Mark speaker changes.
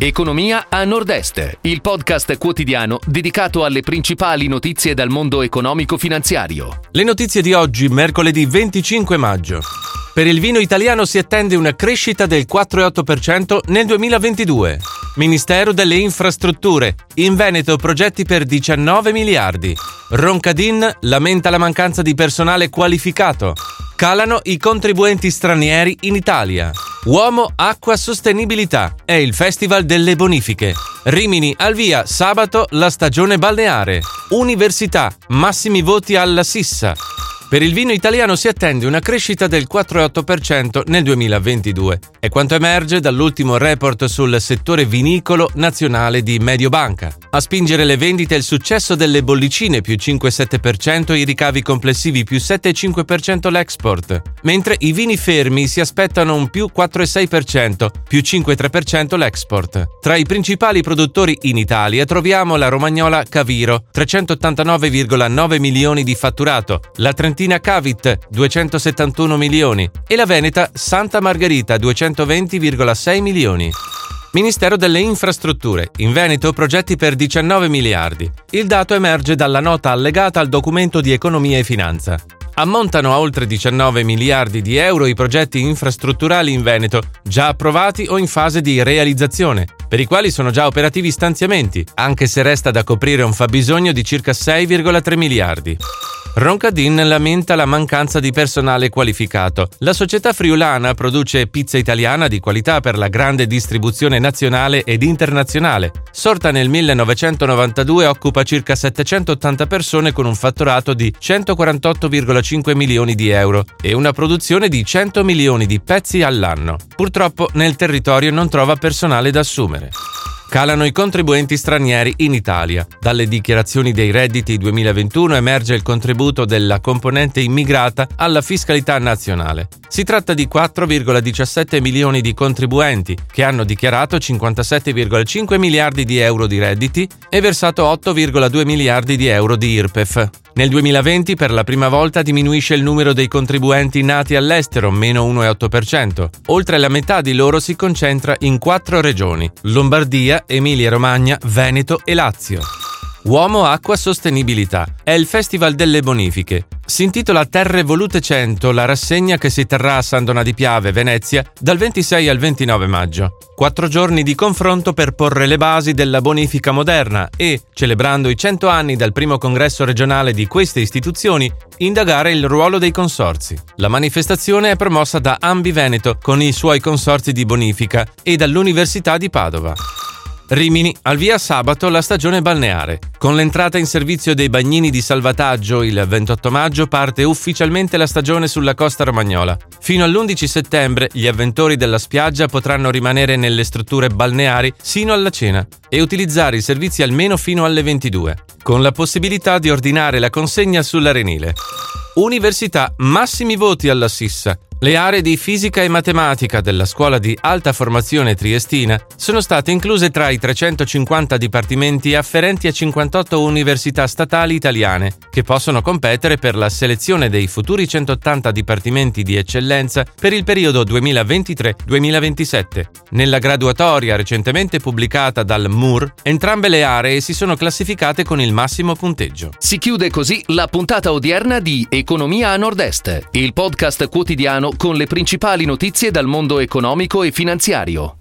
Speaker 1: Economia a Nord-Est, il podcast quotidiano dedicato alle principali notizie dal mondo economico-finanziario.
Speaker 2: Le notizie di oggi, mercoledì 25 maggio. Per il vino italiano si attende una crescita del 4,8% nel 2022. Ministero delle Infrastrutture. In Veneto progetti per 19 miliardi. Roncadin lamenta la mancanza di personale qualificato. Calano i contribuenti stranieri in Italia. Uomo Acqua Sostenibilità è il Festival delle Bonifiche. Rimini al via sabato la stagione balneare. Università, massimi voti alla Sissa. Per il vino italiano si attende una crescita del 4,8% nel 2022. È quanto emerge dall'ultimo report sul settore vinicolo nazionale di Mediobanca. A spingere le vendite il successo delle bollicine più 5,7% e i ricavi complessivi più 7,5% l'export, mentre i vini fermi si aspettano un più 4,6%, più 5,3% l'export. Tra i principali produttori in Italia troviamo la romagnola Caviro, 389,9 milioni di fatturato, la Trentina Cavit, 271 milioni e la Veneta Santa Margherita, 220,6 milioni. Ministero delle Infrastrutture. In Veneto progetti per 19 miliardi. Il dato emerge dalla nota allegata al documento di economia e finanza. Ammontano a oltre 19 miliardi di euro i progetti infrastrutturali in Veneto, già approvati o in fase di realizzazione, per i quali sono già operativi stanziamenti, anche se resta da coprire un fabbisogno di circa 6,3 miliardi. Roncadin lamenta la mancanza di personale qualificato. La società friulana produce pizza italiana di qualità per la grande distribuzione nazionale ed internazionale. Sorta nel 1992 occupa circa 780 persone con un fatturato di 148,5 milioni di euro e una produzione di 100 milioni di pezzi all'anno. Purtroppo nel territorio non trova personale da assumere. Calano i contribuenti stranieri in Italia. Dalle dichiarazioni dei redditi 2021 emerge il contributo della componente immigrata alla fiscalità nazionale. Si tratta di 4,17 milioni di contribuenti che hanno dichiarato 57,5 miliardi di euro di redditi e versato 8,2 miliardi di euro di IRPEF. Nel 2020 per la prima volta diminuisce il numero dei contribuenti nati all'estero, meno 1,8%. Oltre la metà di loro si concentra in quattro regioni, Lombardia, Emilia-Romagna, Veneto e Lazio. Uomo Acqua Sostenibilità è il Festival delle Bonifiche. Si intitola Terre Volute 100, la rassegna che si terrà a San Donà di Piave, Venezia, dal 26 al 29 maggio. Quattro giorni di confronto per porre le basi della bonifica moderna e, celebrando i 100 anni dal primo congresso regionale di queste istituzioni, indagare il ruolo dei consorzi. La manifestazione è promossa da Ambi Veneto con i suoi consorzi di bonifica e dall'Università di Padova. Rimini, al via sabato la stagione balneare. Con l'entrata in servizio dei bagnini di salvataggio il 28 maggio parte ufficialmente la stagione sulla costa romagnola. Fino all'11 settembre gli avventori della spiaggia potranno rimanere nelle strutture balneari sino alla cena e utilizzare i servizi almeno fino alle 22, con la possibilità di ordinare la consegna sull'arenile. Università, massimi voti alla Sissa. Le aree di fisica e matematica della scuola di alta formazione triestina sono state incluse tra i 350 dipartimenti afferenti a 58 università statali italiane, che possono competere per la selezione dei futuri 180 dipartimenti di eccellenza per il periodo 2023-2027. Nella graduatoria recentemente pubblicata dal MUR, entrambe le aree si sono classificate con il massimo punteggio.
Speaker 1: Si chiude così la puntata odierna di Economia a Nord-Est, il podcast con le principali notizie dal mondo economico e finanziario.